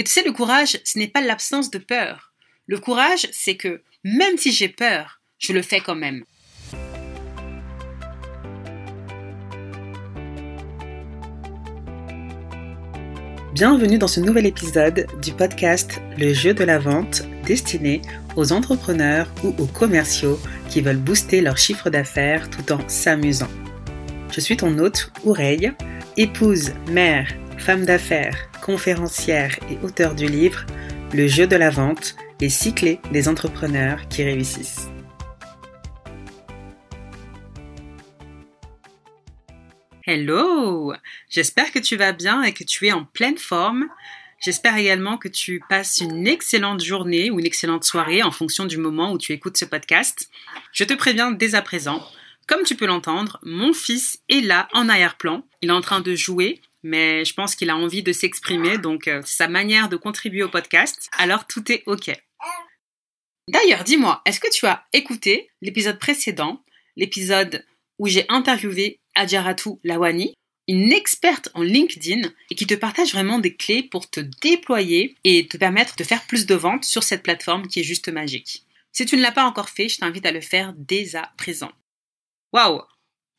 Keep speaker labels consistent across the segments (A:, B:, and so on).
A: Et tu sais, le courage, ce n'est pas l'absence de peur. Le courage, c'est que même si j'ai peur, je le fais quand même. Bienvenue dans ce nouvel épisode du podcast Le jeu de la vente destiné aux entrepreneurs ou aux commerciaux qui veulent booster leur chiffre d'affaires tout en s'amusant. Je suis ton hôte, Oureille, épouse, mère, femme d'affaires, conférencière et auteur du livre Le jeu de la vente, les cyclés des entrepreneurs qui réussissent. Hello J'espère que tu vas bien et que tu es en pleine forme. J'espère également que tu passes une excellente journée ou une excellente soirée en fonction du moment où tu écoutes ce podcast. Je te préviens dès à présent, comme tu peux l'entendre, mon fils est là en arrière-plan. Il est en train de jouer, mais je pense qu'il a envie de s'exprimer, donc euh, c'est sa manière de contribuer au podcast. Alors tout est OK. D'ailleurs, dis-moi, est-ce que tu as écouté l'épisode précédent, l'épisode où j'ai interviewé Adjaratu Lawani, une experte en LinkedIn et qui te partage vraiment des clés pour te déployer et te permettre de faire plus de ventes sur cette plateforme qui est juste magique? Si tu ne l'as pas encore fait, je t'invite à le faire dès à présent. Waouh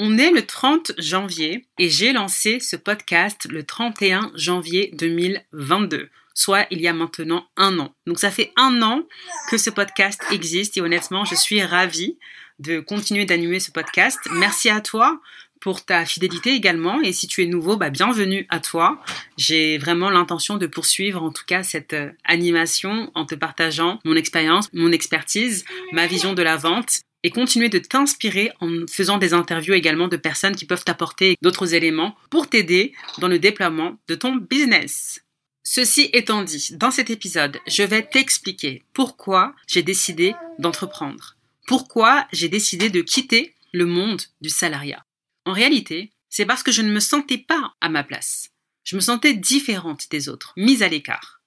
A: On est le 30 janvier et j'ai lancé ce podcast le 31 janvier 2022 soit il y a maintenant un an. Donc ça fait un an que ce podcast existe et honnêtement, je suis ravie de continuer d'animer ce podcast. Merci à toi pour ta fidélité également. Et si tu es nouveau, bah, bienvenue à toi. J'ai vraiment l'intention de poursuivre en tout cas cette euh, animation en te partageant mon expérience, mon expertise, ma vision de la vente et continuer de t'inspirer en faisant des interviews également de personnes qui peuvent t'apporter d'autres éléments pour t'aider dans le déploiement de ton business. Ceci étant dit, dans cet épisode, je vais t'expliquer pourquoi j'ai décidé d'entreprendre, pourquoi j'ai décidé de quitter le monde du salariat. En réalité, c'est parce que je ne me sentais pas à ma place. Je me sentais différente des autres, mise à l'écart.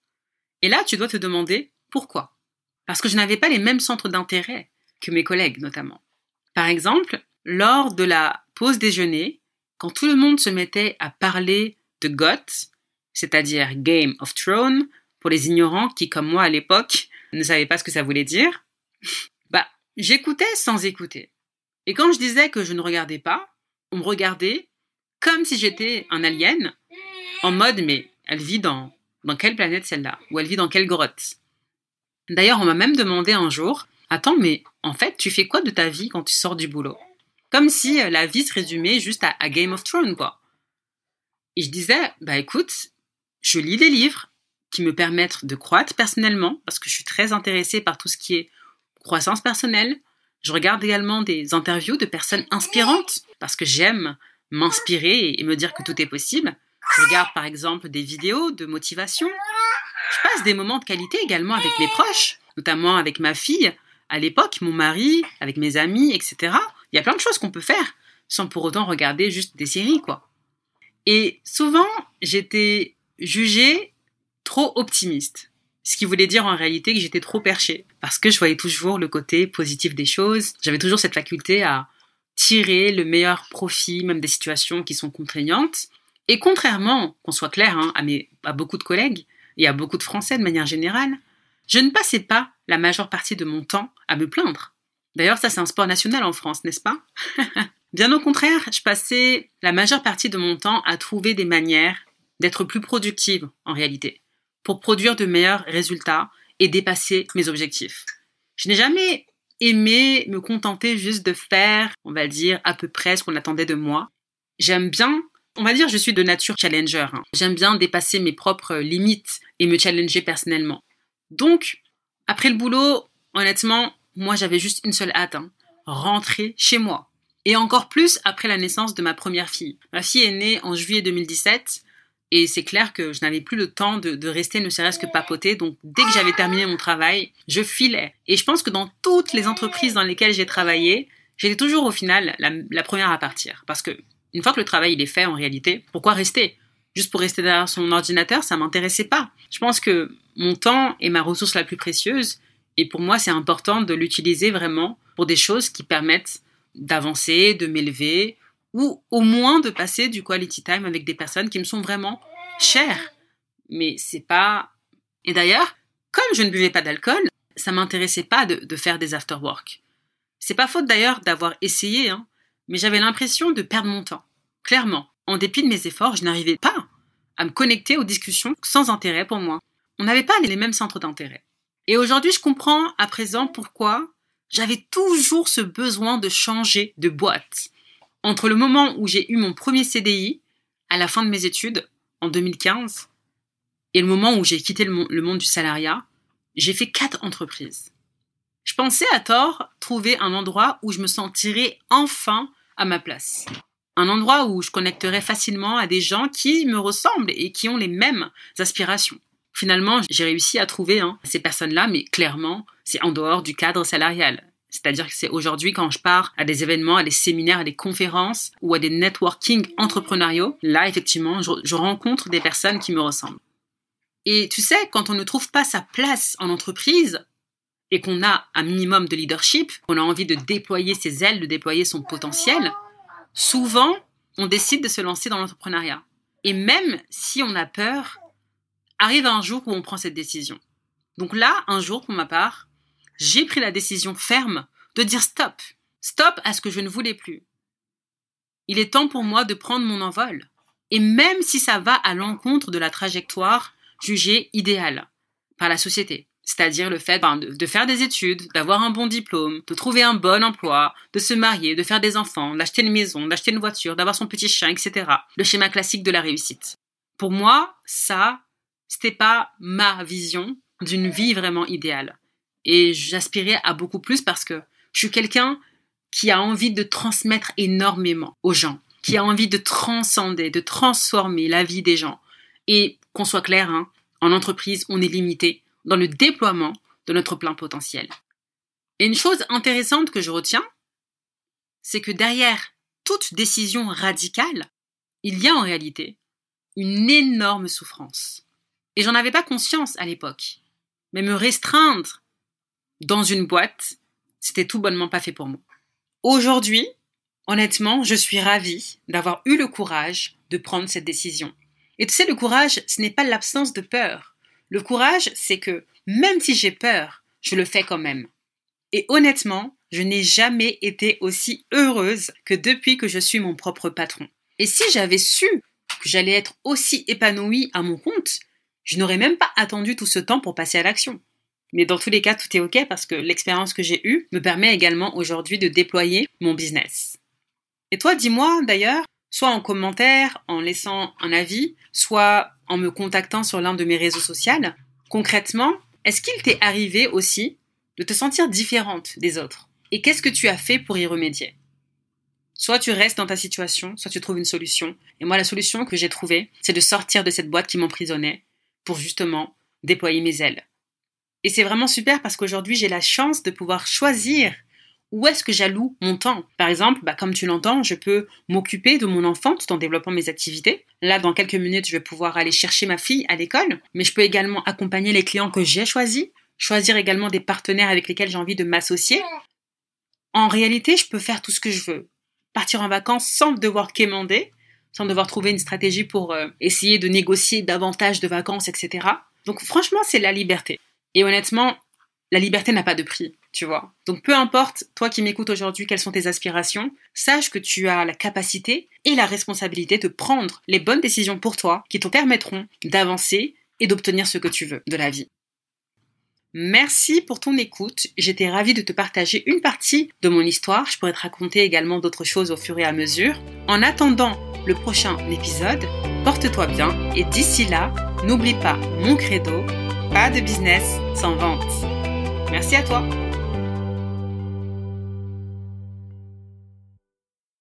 A: Et là, tu dois te demander pourquoi. Parce que je n'avais pas les mêmes centres d'intérêt que mes collègues notamment. Par exemple, lors de la pause déjeuner, quand tout le monde se mettait à parler de GOT, c'est-à-dire Game of Thrones, pour les ignorants qui, comme moi à l'époque, ne savaient pas ce que ça voulait dire, bah, j'écoutais sans écouter. Et quand je disais que je ne regardais pas, on me regardait comme si j'étais un alien, en mode mais elle vit dans, dans quelle planète celle-là? Ou elle vit dans quelle grotte? D'ailleurs, on m'a même demandé un jour, attends, mais en fait, tu fais quoi de ta vie quand tu sors du boulot? Comme si euh, la vie se résumait juste à, à Game of Thrones, quoi. Et je disais, bah écoute, je lis des livres qui me permettent de croître personnellement, parce que je suis très intéressée par tout ce qui est croissance personnelle. Je regarde également des interviews de personnes inspirantes, parce que j'aime m'inspirer et me dire que tout est possible. Je regarde par exemple des vidéos de motivation. Je passe des moments de qualité également avec mes proches, notamment avec ma fille, à l'époque, mon mari, avec mes amis, etc. Il y a plein de choses qu'on peut faire sans pour autant regarder juste des séries, quoi. Et souvent, j'étais jugée trop optimiste. Ce qui voulait dire en réalité que j'étais trop perchée. Parce que je voyais toujours le côté positif des choses. J'avais toujours cette faculté à tirer le meilleur profit, même des situations qui sont contraignantes. Et contrairement, qu'on soit clair, hein, à, mes, à beaucoup de collègues et à beaucoup de Français de manière générale, je ne passais pas la majeure partie de mon temps à me plaindre. D'ailleurs, ça c'est un sport national en France, n'est-ce pas? Bien au contraire, je passais la majeure partie de mon temps à trouver des manières d'être plus productive en réalité, pour produire de meilleurs résultats et dépasser mes objectifs. Je n'ai jamais aimé me contenter juste de faire, on va dire, à peu près ce qu'on attendait de moi. J'aime bien, on va dire, je suis de nature challenger. Hein. J'aime bien dépasser mes propres limites et me challenger personnellement. Donc, après le boulot, honnêtement, moi j'avais juste une seule hâte, hein, rentrer chez moi. Et encore plus après la naissance de ma première fille. Ma fille est née en juillet 2017 et c'est clair que je n'avais plus le temps de, rester ne serait-ce que papoter. Donc dès que j'avais terminé mon travail, je filais. Et je pense que dans toutes les entreprises dans lesquelles j'ai travaillé, j'étais toujours au final la, première à partir. Parce que une fois que le travail il est fait en réalité, pourquoi rester? Juste pour rester derrière son ordinateur, ça m'intéressait pas. Je pense que mon temps est ma ressource la plus précieuse. Et pour moi, c'est important de l'utiliser vraiment pour des choses qui permettent d'avancer, de m'élever, ou au moins de passer du quality time avec des personnes qui me sont vraiment chères. Mais c'est pas Et d'ailleurs, comme je ne buvais pas d'alcool, ça m'intéressait pas de, faire des after-work. C'est pas faute d'ailleurs d'avoir essayé, hein, mais j'avais l'impression de perdre mon temps. Clairement, en dépit de mes efforts, je n'arrivais pas à me connecter aux discussions sans intérêt pour moi. On n'avait pas les mêmes centres d'intérêt. Et aujourd'hui, je comprends à présent pourquoi j'avais toujours ce besoin de changer de boîte. Entre le moment où j'ai eu mon premier CDI, à la fin de mes études, en 2015, et le moment où j'ai quitté le, monde du salariat, j'ai fait quatre entreprises. Je pensais à tort trouver un endroit où je me sentirais enfin à ma place. Un endroit où je connecterais facilement à des gens qui me ressemblent et qui ont les mêmes aspirations. Finalement, j'ai réussi à trouver hein, ces personnes-là, mais clairement, c'est en dehors du cadre salarial. C'est-à-dire que c'est aujourd'hui quand je pars à des événements, à des séminaires, à des conférences ou à des networking entrepreneuriaux, là effectivement, je rencontre des personnes qui me ressemblent. Et tu sais, quand on ne trouve pas sa place en entreprise et qu'on a un minimum de leadership, qu'on a envie de déployer ses ailes, de déployer son potentiel, souvent, on décide de se lancer dans l'entrepreneuriat. Et même si on a peur, arrive un jour où on prend cette décision. Donc là, un jour, pour ma part, j'ai pris la décision ferme de dire stop. Stop à ce que je ne voulais plus. Il est temps pour moi de prendre mon envol. Et même si ça va à l'encontre de la trajectoire jugé idéal par la société. C'est-à-dire le fait ben, de, faire des études, d'avoir un bon diplôme, de trouver un bon emploi, de se marier, de faire des enfants, d'acheter une maison, d'acheter une voiture, d'avoir son petit chien, etc. Le schéma classique de la réussite. Pour moi, ça, c'était pas ma vision d'une vie vraiment idéale. Et j'aspirais à beaucoup plus parce que je suis quelqu'un qui a envie de transmettre énormément aux gens, qui a envie de transcender, de transformer la vie des gens. Et qu'on soit clair, hein, en entreprise, on est limité dans le déploiement de notre plein potentiel. Et une chose intéressante que je retiens, c'est que derrière toute décision radicale, il y a en réalité une énorme souffrance. Et j'en avais pas conscience à l'époque. Mais me restreindre dans une boîte, c'était tout bonnement pas fait pour moi. Aujourd'hui, honnêtement, je suis ravie d'avoir eu le courage de prendre cette décision. Et tu sais, le courage, ce n'est pas l'absence de peur. Le courage, c'est que même si j'ai peur, je le fais quand même. Et honnêtement, je n'ai jamais été aussi heureuse que depuis que je suis mon propre patron. Et si j'avais su que j'allais être aussi épanouie à mon compte, je n'aurais même pas attendu tout ce temps pour passer à l'action. Mais dans tous les cas, tout est OK parce que l'expérience que j'ai eue me permet également aujourd'hui de déployer mon business. Et toi, dis-moi d'ailleurs, soit en commentaire, en laissant un avis, soit en me contactant sur l'un de mes réseaux sociaux. Concrètement, est-ce qu'il t'est arrivé aussi de te sentir différente des autres? Et qu'est-ce que tu as fait pour y remédier? Soit tu restes dans ta situation, soit tu trouves une solution. Et moi, la solution que j'ai trouvée, c'est de sortir de cette boîte qui m'emprisonnait pour justement déployer mes ailes. Et c'est vraiment super parce qu'aujourd'hui, j'ai la chance de pouvoir choisir où est-ce que j'alloue mon temps Par exemple, bah, comme tu l'entends, je peux m'occuper de mon enfant tout en développant mes activités. Là, dans quelques minutes, je vais pouvoir aller chercher ma fille à l'école, mais je peux également accompagner les clients que j'ai choisis, choisir également des partenaires avec lesquels j'ai envie de m'associer. En réalité, je peux faire tout ce que je veux. Partir en vacances sans devoir quémander, sans devoir trouver une stratégie pour euh, essayer de négocier davantage de vacances, etc. Donc franchement, c'est la liberté. Et honnêtement, la liberté n'a pas de prix, tu vois. Donc peu importe, toi qui m'écoutes aujourd'hui, quelles sont tes aspirations, sache que tu as la capacité et la responsabilité de prendre les bonnes décisions pour toi qui te permettront d'avancer et d'obtenir ce que tu veux de la vie. Merci pour ton écoute. J'étais ravie de te partager une partie de mon histoire. Je pourrais te raconter également d'autres choses au fur et à mesure. En attendant le prochain épisode, porte-toi bien et d'ici là, n'oublie pas mon credo, pas de business sans vente. Merci à toi.